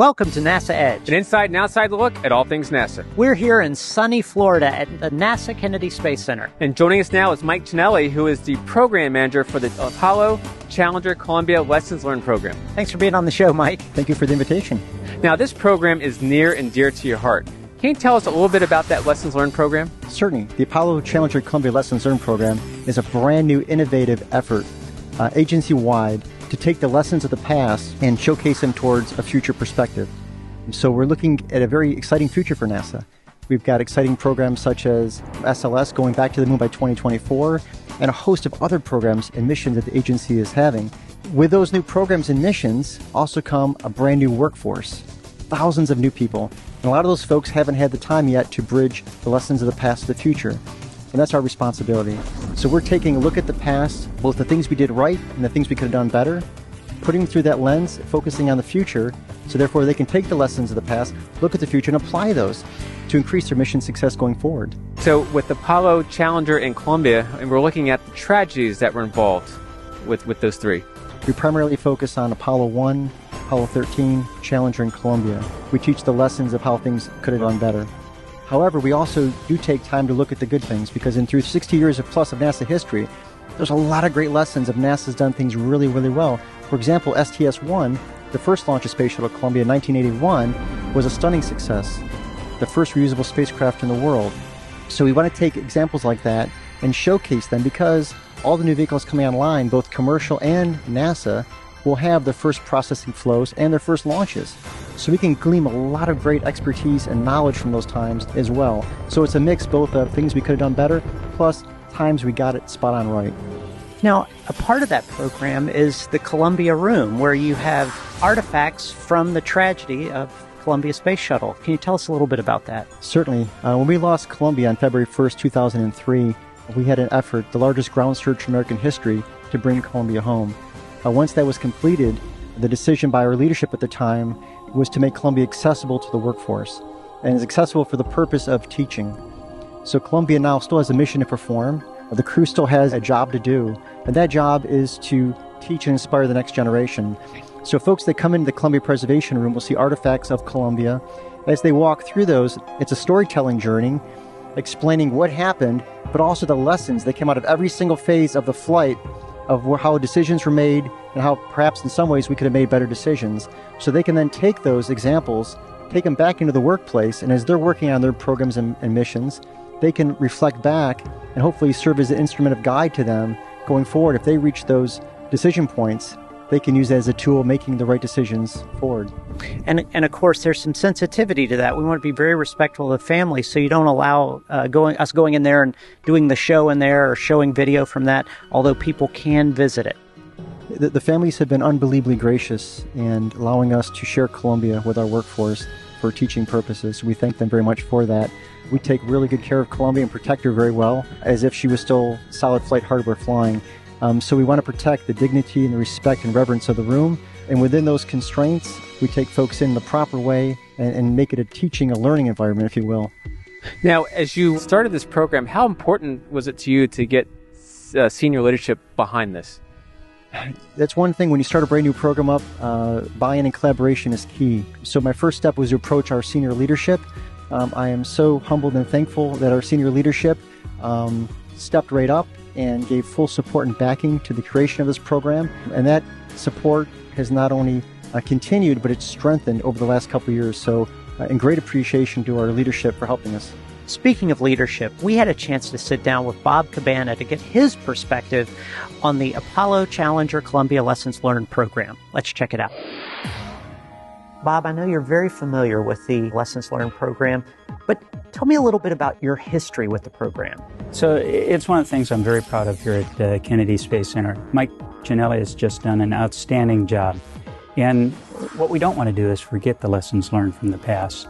Welcome to NASA Edge. An inside and outside look at all things NASA. We're here in sunny Florida at the NASA Kennedy Space Center. And joining us now is Mike Ciannilli, who is the program manager for the Apollo Challenger Columbia Lessons Learned program. Thanks for being on the show, Mike. Thank you for the invitation. Now, this program is near and dear to your heart. Can you tell us a little bit about that Lessons Learned program? Certainly. The Apollo Challenger Columbia Lessons Learned program is a brand new, innovative effort, uh, agency wide, to take the lessons of the past and showcase them towards a future perspective. So we're looking at a very exciting future for NASA. We've got exciting programs such as SLS going back to the moon by 2024 and a host of other programs and missions that the agency is having. With those new programs and missions also come a brand new workforce, thousands of new people. And a lot of those folks haven't had the time yet to bridge the lessons of the past to the future. And that's our responsibility. So we're taking a look at the past, both the things we did right and the things we could have done better, putting through that lens, focusing on the future, so therefore they can take the lessons of the past, look at the future, and apply those to increase their mission success going forward. So with Apollo, Challenger, and Columbia, and we're looking at the tragedies that were involved with, with those three. We primarily focus on Apollo 1, Apollo 13, Challenger, and Columbia. We teach the lessons of how things could have done better. However, we also do take time to look at the good things because in through 60 years of plus of NASA history, there's a lot of great lessons of NASA's done things really, really well. For example, STS-1 the first launch of Space Shuttle Columbia in 1981 was a stunning success, the first reusable spacecraft in the world. So we want to take examples like that and showcase them because all the new vehicles coming online, both commercial and NASA, will have their first processing flows and their first launches. So we can glean a lot of great expertise and knowledge from those times as well. So it's a mix both of things we could have done better, plus times we got it spot on right. Now, a part of that program is the Columbia Room, where you have artifacts from the tragedy of Columbia Space Shuttle. Can you tell us a little bit about that? Certainly. Uh, when we lost Columbia on February 1st, 2003, we had an effort, the largest ground search in American history, to bring Columbia home. Uh, once that was completed, the decision by our leadership at the time was to make Columbia accessible to the workforce and is accessible for the purpose of teaching. So Columbia now still has a mission to perform. The crew still has a job to do, and that job is to teach and inspire the next generation. So, folks that come into the Columbia Preservation Room will see artifacts of Columbia. As they walk through those, it's a storytelling journey explaining what happened, but also the lessons that came out of every single phase of the flight of how decisions were made and how perhaps in some ways we could have made better decisions. So they can then take those examples, take them back into the workplace, and as they're working on their programs and, and missions, they can reflect back and hopefully serve as an instrument of guide to them going forward, if they reach those decision points, they can use that as a tool making the right decisions forward. And and of course, there's some sensitivity to that. We want to be very respectful of the family, so you don't allow uh, going us going in there and doing the show in there or showing video from that. Although people can visit it. The, the families have been unbelievably gracious and allowing us to share Columbia with our workforce for teaching purposes. We thank them very much for that. We take really good care of Columbia and protect her very well, as if she was still solid flight hardware flying. Um, so we want to protect the dignity and the respect and reverence of the room. And within those constraints, we take folks in the proper way and, and make it a teaching, a learning environment, if you will. Now, as you started this program, how important was it to you to get uh, senior leadership behind this? That's one thing when you start a brand new program up, uh, buy in and collaboration is key. So, my first step was to approach our senior leadership um, I am so humbled and thankful that our senior leadership um, stepped right up and gave full support and backing to the creation of this program. And that support has not only uh, continued, but it's strengthened over the last couple years. So, uh, and great appreciation to our leadership for helping us. Speaking of leadership, we had a chance to sit down with Bob Cabana to get his perspective on the Apollo Challenger Columbia Lessons Learned program. Let's check it out. Bob, I know you're very familiar with the Lessons Learned program, but tell me a little bit about your history with the program. So it's one of the things I'm very proud of here at uh, Kennedy Space Center. Mike Ciannilli has just done an outstanding job. And what we don't want to do is forget the lessons learned from the past.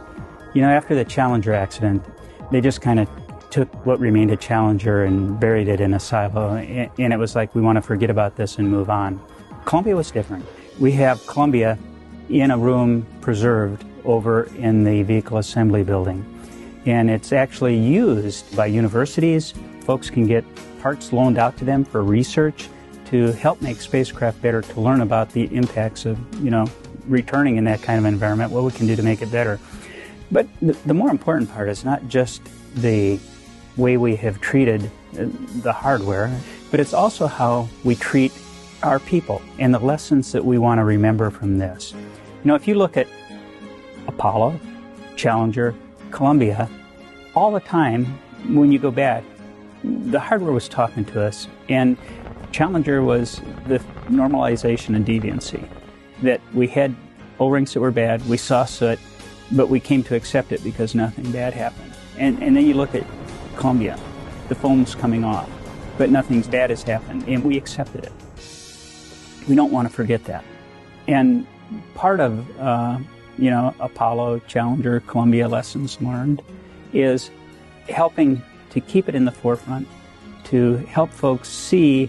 You know, after the Challenger accident, they just kind of took what remained a Challenger and buried it in a silo. And it was like, we want to forget about this and move on. Columbia was different. We have Columbia in a room preserved over in the vehicle assembly building. And it's actually used by universities. Folks can get parts loaned out to them for research to help make spacecraft better, to learn about the impacts of, you know, returning in that kind of environment, what we can do to make it better. But the, the more important part is not just the way we have treated uh, the hardware, but it's also how we treat our people and the lessons that we want to remember from this. You know, if you look at Apollo, Challenger, Columbia, all the time when you go back, the hardware was talking to us, and Challenger was the normalization and deviancy. That we had O rings that were bad, we saw soot, but we came to accept it because nothing bad happened. And, and then you look at Columbia, the foam's coming off, but nothing bad has happened, and we accepted it. We don't want to forget that. And part of, uh, you know, Apollo, Challenger, Columbia lessons learned is helping to keep it in the forefront, to help folks see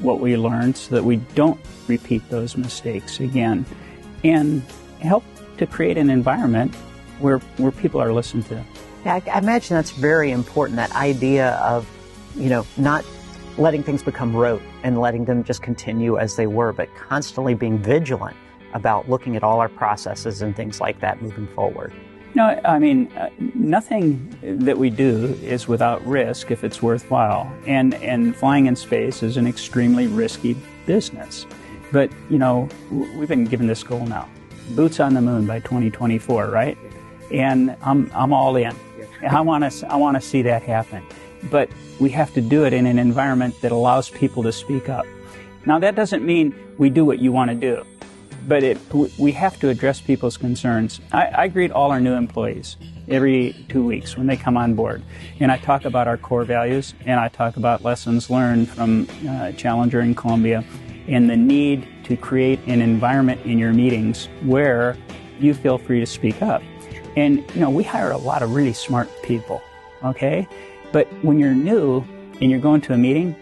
what we learned so that we don't repeat those mistakes again, and help to create an environment where, where people are listened to. Yeah, I, I imagine that's very important, that idea of, you know, not letting things become rote and letting them just continue as they were, but constantly being vigilant about looking at all our processes and things like that moving forward. No, I mean, uh, nothing that we do is without risk if it's worthwhile. And, and flying in space is an extremely risky business. But, you know, we've been given this goal now boots on the moon by 2024, right? And I'm, I'm all in. I want to I want to see that happen. But we have to do it in an environment that allows people to speak up. Now that doesn't mean we do what you want to do but it, we have to address people's concerns. I, I, greet all our new employees every two weeks when they come on board, and I talk about our core values and I talk about lessons learned from uh, Challenger and Columbia, and the need to create an environment in your meetings where you feel free to speak up. And you know, we hire a lot of really smart people, okay? But when you're new and you're going to a meeting,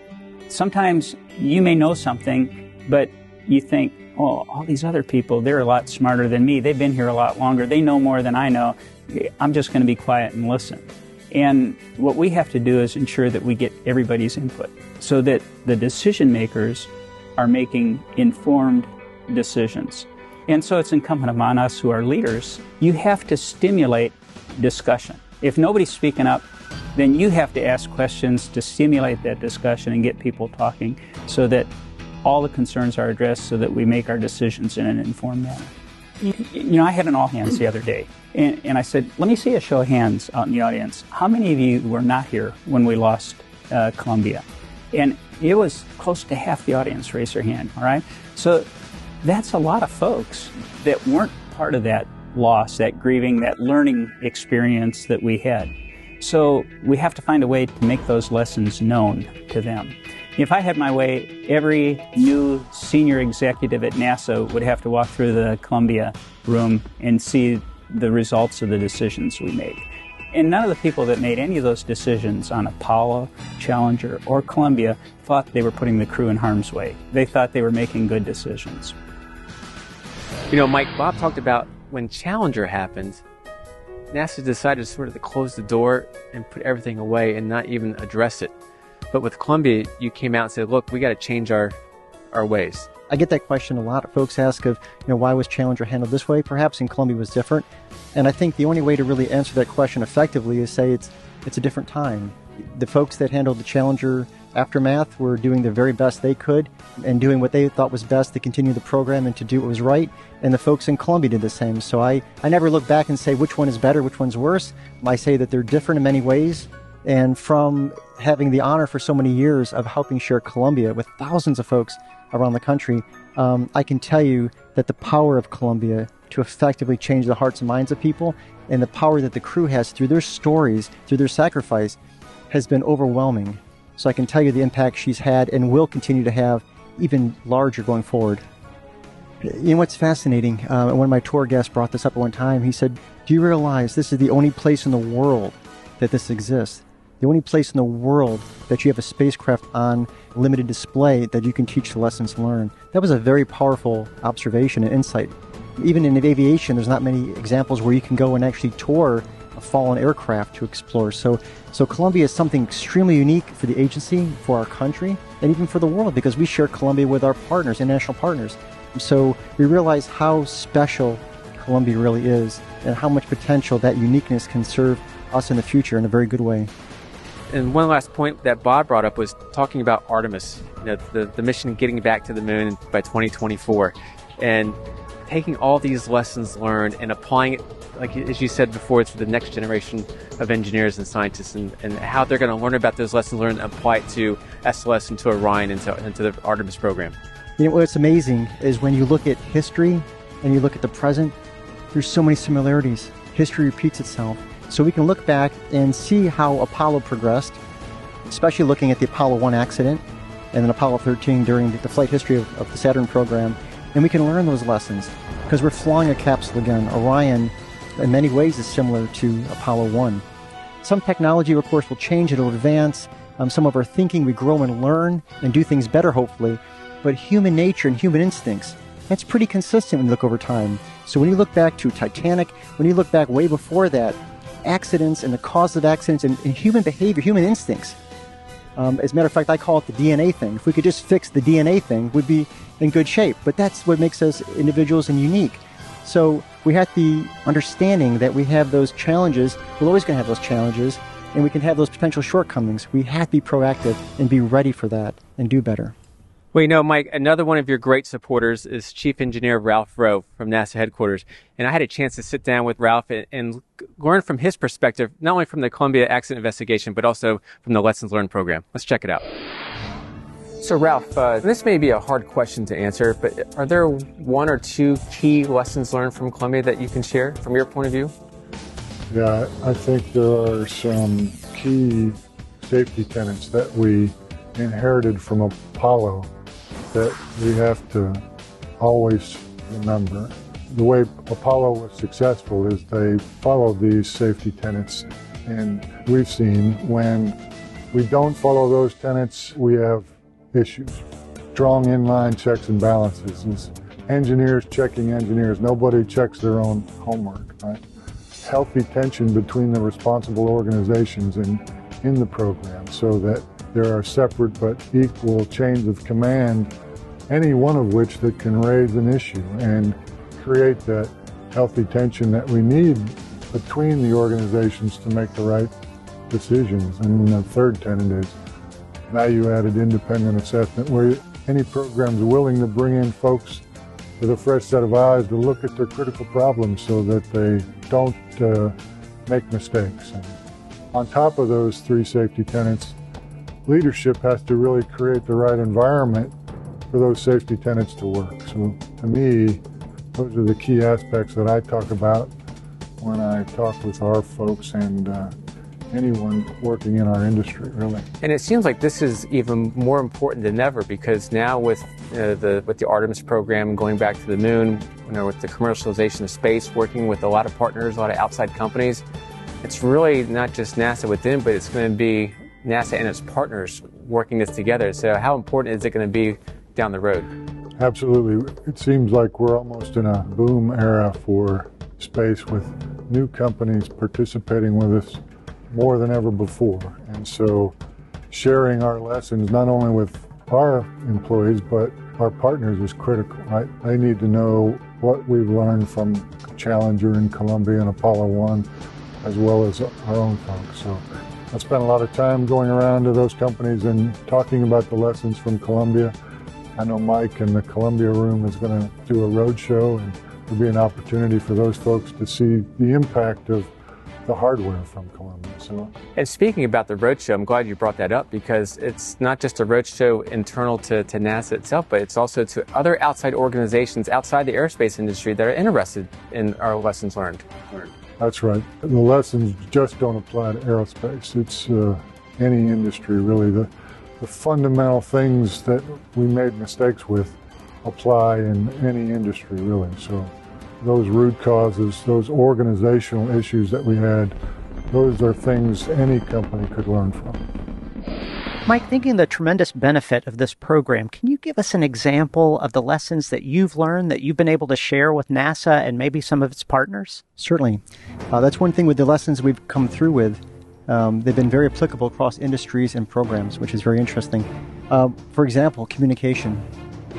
sometimes you may know something, but you think, oh, all these other people, they're a lot smarter than me. They've been here a lot longer. They know more than I know. I'm just going to be quiet and listen. And what we have to do is ensure that we get everybody's input so that the decision makers are making informed decisions. And so it's incumbent upon us who are leaders, you have to stimulate discussion. If nobody's speaking up, then you have to ask questions to stimulate that discussion and get people talking so that all the concerns are addressed so that we make our decisions in an informed manner. You know, I had an all hands the other day, and, and I said, let me see a show of hands out in the audience. How many of you were not here when we lost uh, Columbia? And it was close to half the audience raised their hand, all right? So that's a lot of folks that weren't part of that loss, that grieving, that learning experience that we had. So we have to find a way to make those lessons known to them. If I had my way, every new senior executive at NASA would have to walk through the Columbia room and see the results of the decisions we made. And none of the people that made any of those decisions on Apollo, Challenger, or Columbia thought they were putting the crew in harm's way. They thought they were making good decisions. You know, Mike, Bob talked about when Challenger happened, NASA decided sort of to close the door and put everything away and not even address it. But with Columbia, you came out and said, look, we got to change our, our ways. I get that question a lot. Folks ask of, you know, why was Challenger handled this way? Perhaps in Columbia was different. And I think the only way to really answer that question effectively is say it's it's a different time. The folks that handled the Challenger aftermath were doing the very best they could and doing what they thought was best to continue the program and to do what was right. And the folks in Columbia did the same. So I, I never look back and say which one is better, which one's worse. I say that they're different in many ways, and from having the honor for so many years of helping share Columbia with thousands of folks around the country, um, I can tell you that the power of Columbia to effectively change the hearts and minds of people and the power that the crew has through their stories, through their sacrifice, has been overwhelming. So I can tell you the impact she's had and will continue to have even larger going forward. You know what's fascinating? Uh, one of my tour guests brought this up at one time. He said, Do you realize this is the only place in the world that this exists? The only place in the world that you have a spacecraft on limited display that you can teach the lessons learned. That was a very powerful observation and insight. Even in aviation, there's not many examples where you can go and actually tour a fallen aircraft to explore. So, so Columbia is something extremely unique for the agency, for our country, and even for the world because we share Columbia with our partners, international partners. So we realize how special Columbia really is and how much potential that uniqueness can serve us in the future in a very good way. And one last point that Bob brought up was talking about Artemis, you know, the, the mission getting back to the moon by 2024. And taking all these lessons learned and applying it, like as you said before, to the next generation of engineers and scientists and, and how they're going to learn about those lessons learned and apply it to SLS and to Orion and to, and to the Artemis program. You know, what's amazing is when you look at history and you look at the present, there's so many similarities. History repeats itself. So we can look back and see how Apollo progressed, especially looking at the Apollo 1 accident and then Apollo 13 during the flight history of, of the Saturn program. And we can learn those lessons because we're flying a capsule again. Orion, in many ways, is similar to Apollo 1. Some technology, of course, will change, it'll advance. Um, some of our thinking, we grow and learn and do things better, hopefully. But human nature and human instincts, that's pretty consistent when you look over time. So when you look back to Titanic, when you look back way before that, accidents and the cause of accidents and, and human behavior, human instincts. Um, as a matter of fact, I call it the DNA thing. If we could just fix the DNA thing, we'd be in good shape. But that's what makes us individuals and unique. So we have the understanding that we have those challenges. We're always going to have those challenges, and we can have those potential shortcomings. We have to be proactive and be ready for that and do better. Well, you know, Mike, another one of your great supporters is Chief Engineer Ralph Roe from NASA headquarters. And I had a chance to sit down with Ralph and, and, learn from his perspective, not only from the Columbia accident investigation, but also from the Lessons Learned program. Let's check it out. So, Ralph, uh, this may be a hard question to answer, but are there one or two key lessons learned from Columbia that you can share from your point of view? Yeah, I think there are some key safety tenets that we inherited from Apollo that we have to always remember. The way Apollo was successful is they followed these safety tenets. And we've seen when we don't follow those tenets, we have issues. Strong inline checks and balances. It's engineers checking engineers. Nobody checks their own homework, right? Healthy tension between the responsible organizations and in the program so that there are separate but equal chains of command, any one of which that can raise an issue and create that healthy tension that we need between the organizations to make the right decisions. And the third tenet is value-added independent assessment, where any program is willing to bring in folks with a fresh set of eyes to look at their critical problems so that they don't uh, make mistakes. And on top of those three safety tenets, leadership has to really create the right environment for those safety tenets to work. So to me, those are the key aspects that I talk about when I talk with our folks and uh, anyone working in our industry, really. And it seems like this is even more important than ever because now with uh, the with the Artemis program going back to the moon, you know, with the commercialization of space, working with a lot of partners, a lot of outside companies, it's really not just NASA within, but it's going to be NASA and its partners working this together. So, how important is it going to be down the road? Absolutely. It seems like we're almost in a boom era for space with new companies participating with us more than ever before. And so, sharing our lessons not only with our employees but our partners is critical, right? They need to know what we've learned from Challenger and Columbia and Apollo 1 as well as our own folks. So I spent a lot of time going around to those companies and talking about the lessons from Columbia. I know Mike and the Columbia Room is going to do a roadshow, and there'll be an opportunity for those folks to see the impact of the hardware from Columbia. So, and speaking about the roadshow, I'm glad you brought that up because it's not just a roadshow internal to, to NASA itself, but it's also to other outside organizations outside the aerospace industry that are interested in our lessons learned. That's right. The lessons just don't apply to aerospace. It's uh, any industry, really. The, the fundamental things that we made mistakes with apply in any industry, really. So those root causes, those organizational issues that we had, those are things any company could learn from. Mike, thinking the tremendous benefit of this program, can you give us an example of the lessons that you've learned that you've been able to share with NASA and maybe some of its partners? Certainly. Uh, that's one thing with the lessons we've come through with. Um, they've been very applicable across industries and programs, which is very interesting. Uh, for example, communication.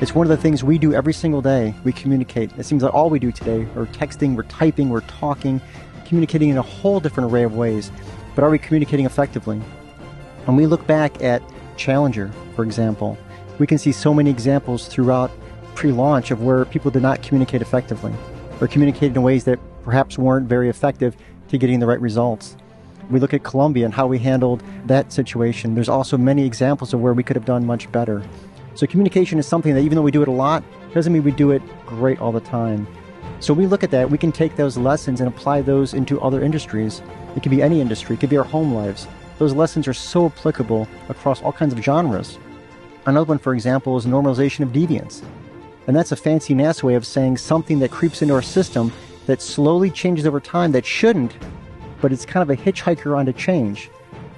It's one of the things we do every single day. We communicate. It seems like all we do today. We're texting, we're typing, we're talking, communicating in a whole different array of ways. But are we communicating effectively? When we look back at Challenger, for example, we can see so many examples throughout pre launch of where people did not communicate effectively or communicated in ways that perhaps weren't very effective to getting the right results. We look at Columbia and how we handled that situation. There's also many examples of where we could have done much better. So communication is something that even though we do it a lot, doesn't mean we do it great all the time. So we look at that, we can take those lessons and apply those into other industries. It could be any industry, it could be our home lives. Those lessons are so applicable across all kinds of genres. Another one, for example, is normalization of deviance. And that's a fancy NASA way of saying something that creeps into our system that slowly changes over time that shouldn't, but it's kind of a hitchhiker onto change.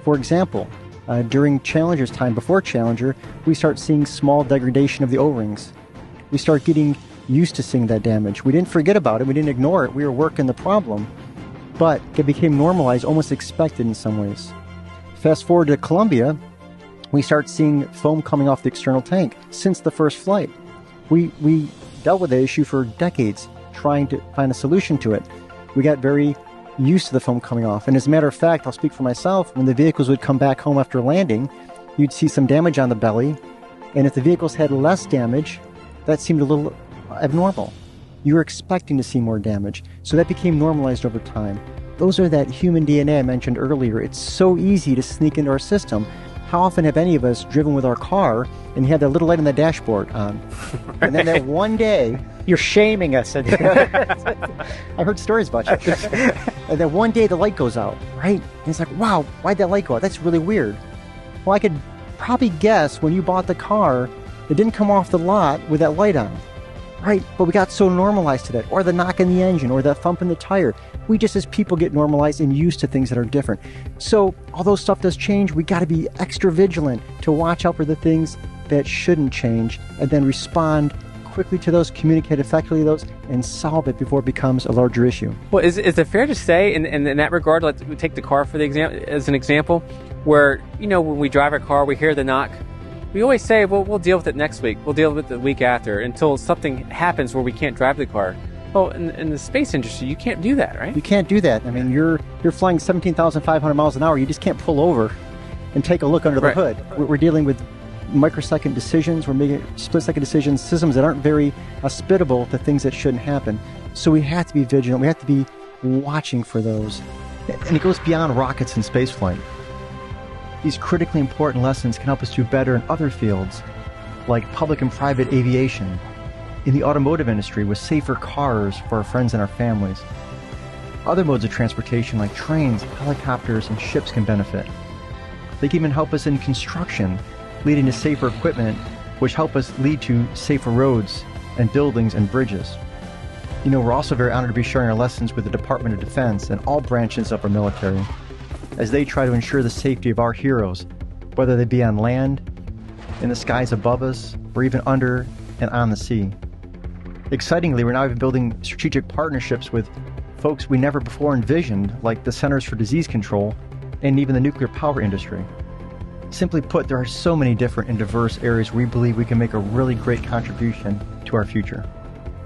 For example, uh, during Challenger's time, before Challenger, we start seeing small degradation of the O rings. We start getting used to seeing that damage. We didn't forget about it, we didn't ignore it, we were working the problem, but it became normalized, almost expected in some ways. Fast forward to Columbia, we start seeing foam coming off the external tank since the first flight. We, we dealt with the issue for decades, trying to find a solution to it. We got very used to the foam coming off. And as a matter of fact, I'll speak for myself, when the vehicles would come back home after landing, you'd see some damage on the belly. And if the vehicles had less damage, that seemed a little abnormal. You were expecting to see more damage. So that became normalized over time. Those are that human DNA I mentioned earlier. It's so easy to sneak into our system. How often have any of us driven with our car and had that little light on the dashboard on? And then that one day, You're shaming us. I heard stories about you. and then one day the light goes out, right? And it's like, wow, why'd that light go out? That's really weird. Well, I could probably guess when you bought the car, it didn't come off the lot with that light on, right? But we got so normalized to that, or the knock in the engine, or that thump in the tire. We just, as people, get normalized and used to things that are different. So, although stuff does change, we got to be extra vigilant to watch out for the things that shouldn't change and then respond quickly to those, communicate effectively those, and solve it before it becomes a larger issue. Well, is, is it fair to say, in, in, in that regard, let's take the car for the exam- as an example, where, you know, when we drive our car, we hear the knock. We always say, well, we'll deal with it next week. We'll deal with it the week after until something happens where we can't drive the car. Well, in, in the space industry, you can't do that, right? You can't do that. I mean, you're you're flying 17,500 miles an hour. You just can't pull over and take a look under the Right. hood. We're, we're dealing with microsecond decisions. We're making split-second decisions, systems that aren't very hospitable to things that shouldn't happen. So we have to be vigilant. We have to be watching for those. And it goes beyond rockets and spaceflight. These critically important lessons can help us do better in other fields, like public and private aviation, in the automotive industry with safer cars for our friends and our families. Other modes of transportation like trains, helicopters, and ships can benefit. They can even help us in construction, leading to safer equipment, which help us lead to safer roads and buildings and bridges. You know, we're also very honored to be sharing our lessons with the Department of Defense and all branches of our military as they try to ensure the safety of our heroes, whether they be on land, in the skies above us, or even under and on the sea. Excitingly, we're now even building strategic partnerships with folks we never before envisioned, like the Centers for Disease Control and even the nuclear power industry. Simply put, there are so many different and diverse areas we believe we can make a really great contribution to our future.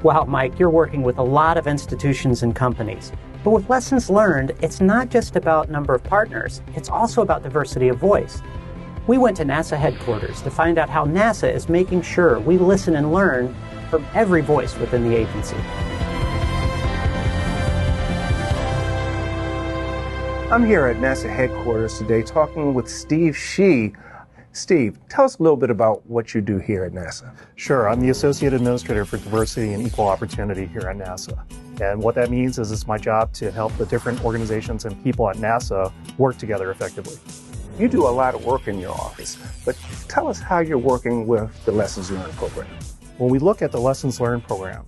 Wow, Mike, you're working with a lot of institutions and companies. But with lessons learned, it's not just about number of partners, it's also about diversity of voice. We went to NASA headquarters to find out how NASA is making sure we listen and learn from every voice within the agency. I'm here at NASA headquarters today talking with Steve Shih. Steve, tell us a little bit about what you do here at NASA. Sure, I'm the Associate Administrator for Diversity and Equal Opportunity here at NASA. And what that means is it's my job to help the different organizations and people at NASA work together effectively. You do a lot of work in your office, but tell us how you're working with the Lessons Learned program. When we look at the Lessons Learned program,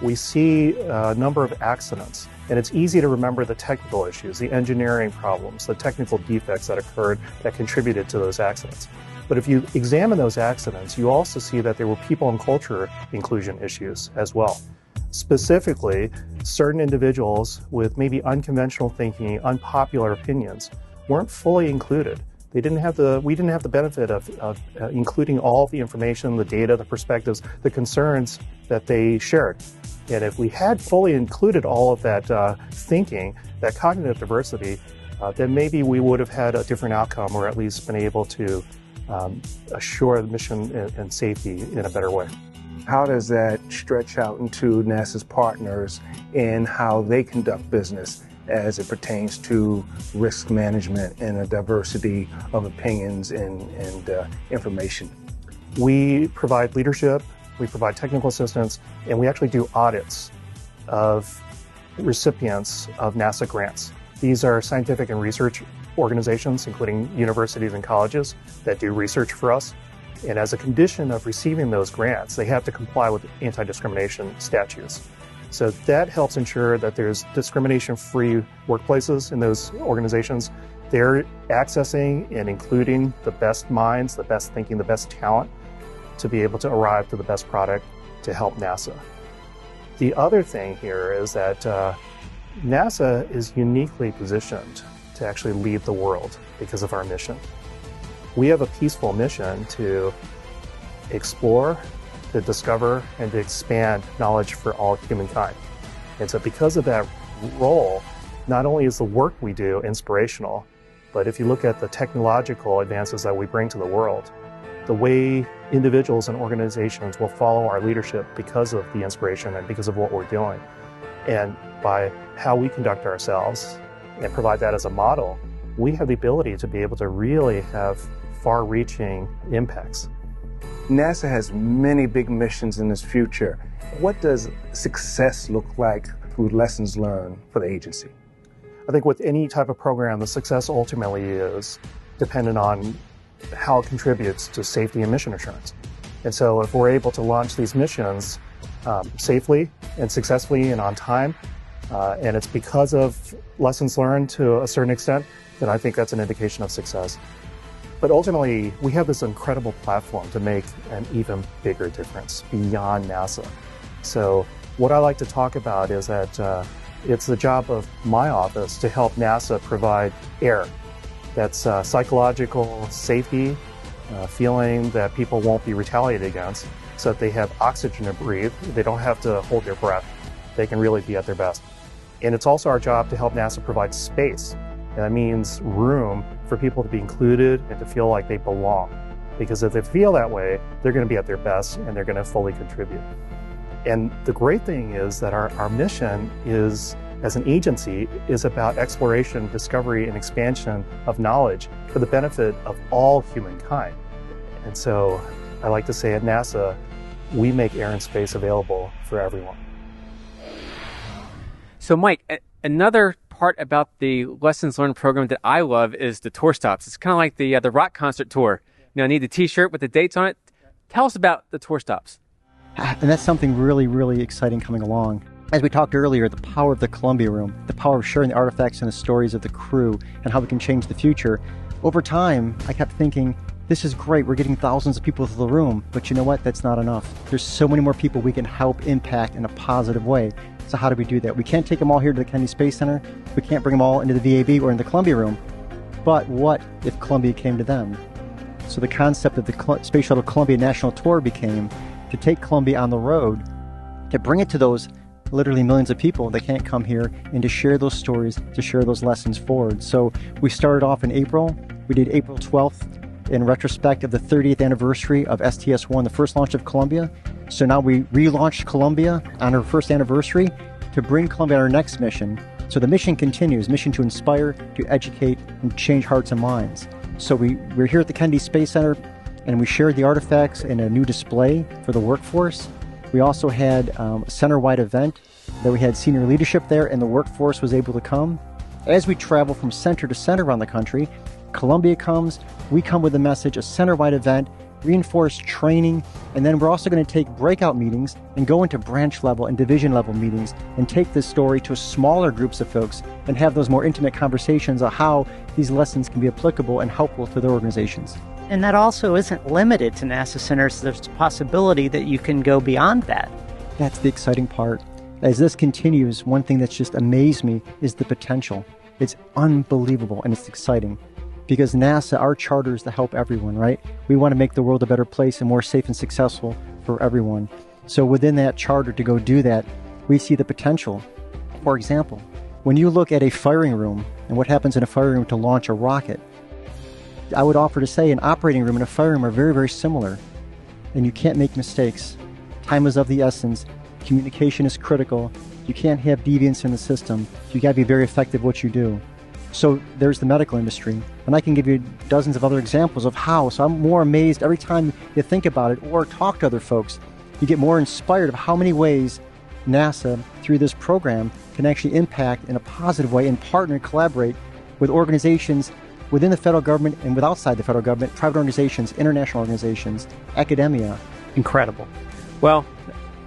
we see a number of accidents, and it's easy to remember the technical issues, the engineering problems, the technical defects that occurred that contributed to those accidents. But if you examine those accidents, you also see that there were people and culture inclusion issues as well. Specifically, certain individuals with maybe unconventional thinking, unpopular opinions weren't fully included They didn't have the, we didn't have the benefit of, of uh, including all the information, the data, the perspectives, the concerns that they shared. And if we had fully included all of that uh, thinking, that cognitive diversity, uh, then maybe we would have had a different outcome or at least been able to um, assure the mission and, and safety in a better way. How does that stretch out into NASA's partners in how they conduct business as it pertains to risk management and a diversity of opinions and, and uh, information? We provide leadership, we provide technical assistance, and we actually do audits of recipients of NASA grants. These are scientific and research organizations, including universities and colleges, that do research for us. And as a condition of receiving those grants, they have to comply with anti discrimination statutes. So that helps ensure that there's discrimination free workplaces in those organizations. They're accessing and including the best minds, the best thinking, the best talent to be able to arrive to the best product to help NASA. The other thing here is that uh, NASA is uniquely positioned to actually lead the world because of our mission. We have a peaceful mission to explore, to discover, and to expand knowledge for all humankind. And so, because of that role, not only is the work we do inspirational, but if you look at the technological advances that we bring to the world, the way individuals and organizations will follow our leadership because of the inspiration and because of what we're doing. And by how we conduct ourselves and provide that as a model, we have the ability to be able to really have far reaching impacts. NASA has many big missions in its future. What does success look like through lessons learned for the agency? I think with any type of program, the success ultimately is dependent on how it contributes to safety and mission assurance. And so, if we're able to launch these missions um, safely and successfully and on time, uh, and it's because of lessons learned to a certain extent, then I think that's an indication of success. But ultimately, we have this incredible platform to make an even bigger difference beyond NASA. So, what I like to talk about is that uh, it's the job of my office to help NASA provide air that's uh, psychological safety, uh, feeling that people won't be retaliated against, so that they have oxygen to breathe. They don't have to hold their breath. They can really be at their best. And it's also our job to help NASA provide space. And that means room for people to be included and to feel like they belong. Because if they feel that way, they're going to be at their best and they're going to fully contribute. And the great thing is that our, our mission is, as an agency, is about exploration, discovery, and expansion of knowledge for the benefit of all humankind. And so I like to say at NASA, we make air and space available for everyone. So, Mike, another part about the lessons learned program that I love is the tour stops. It's kind of like the uh, the rock concert tour. You know, I need the T-shirt with the dates on it. Tell us about the tour stops. And that's something really, really exciting coming along. As we talked earlier, the power of the Columbia Room, the power of sharing the artifacts and the stories of the crew, and how we can change the future. Over time, I kept thinking, this is great. We're getting thousands of people to the room, but you know what? That's not enough. There's so many more people we can help impact in a positive way. So how do we do that? We can't take them all here to the Kennedy Space Center. We can't bring them all into the VAB or in the Columbia Room. But what if Columbia came to them? So the concept of the Col- Space Shuttle Columbia National Tour became to take Columbia on the road, to bring it to those literally millions of people that can't come here, and to share those stories, to share those lessons forward. So we started off in April. We did April 12th in retrospect of the 30th anniversary of STS 1, the first launch of Columbia. So now we relaunched Columbia on her first anniversary to bring Columbia on our next mission. So the mission continues mission to inspire, to educate, and change hearts and minds. So we, we're here at the Kennedy Space Center and we shared the artifacts in a new display for the workforce. We also had um, a center wide event that we had senior leadership there, and the workforce was able to come. As we travel from center to center around the country, Columbia comes, we come with a message, a center wide event, reinforced training, and then we're also going to take breakout meetings and go into branch level and division level meetings and take this story to smaller groups of folks and have those more intimate conversations of how these lessons can be applicable and helpful to their organizations. And that also isn't limited to NASA centers. There's a possibility that you can go beyond that. That's the exciting part. As this continues, one thing that's just amazed me is the potential. It's unbelievable and it's exciting. Because NASA, our charter is to help everyone, right? We want to make the world a better place and more safe and successful for everyone. So within that charter to go do that, we see the potential. For example, when you look at a firing room and what happens in a firing room to launch a rocket, I would offer to say an operating room and a firing room are very, very similar. And you can't make mistakes. Time is of the essence. Communication is critical. You can't have deviance in the system. You got to be very effective what you do. So there's the medical industry. And I can give you dozens of other examples of how. So I'm more amazed every time you think about it or talk to other folks. You get more inspired of how many ways NASA, through this program, can actually impact in a positive way and partner and collaborate with organizations within the federal government and with outside the federal government, private organizations, international organizations, academia. Incredible. Well,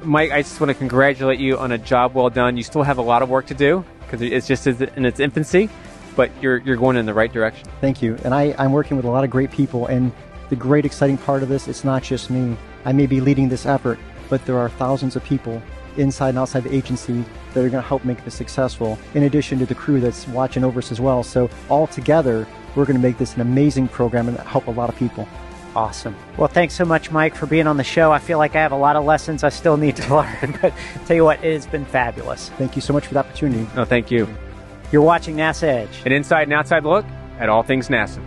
Mike, I just want to congratulate you on a job well done. You still have a lot of work to do because it's just in its infancy, but you're, you're going in the right direction. Thank you. And I, I'm working with a lot of great people. And the great exciting part of this, it's not just me. I may be leading this effort, but there are thousands of people inside and outside the agency that are going to help make this successful, in addition to the crew that's watching over us as well. So, all together, we're going to make this an amazing program and help a lot of people. Awesome. Well, thanks so much, Mike, for being on the show. I feel like I have a lot of lessons I still need to learn, but tell you what, it has been fabulous. Thank you so much for the opportunity. No, thank you. You're watching NASA Edge. An inside and outside look at all things NASA.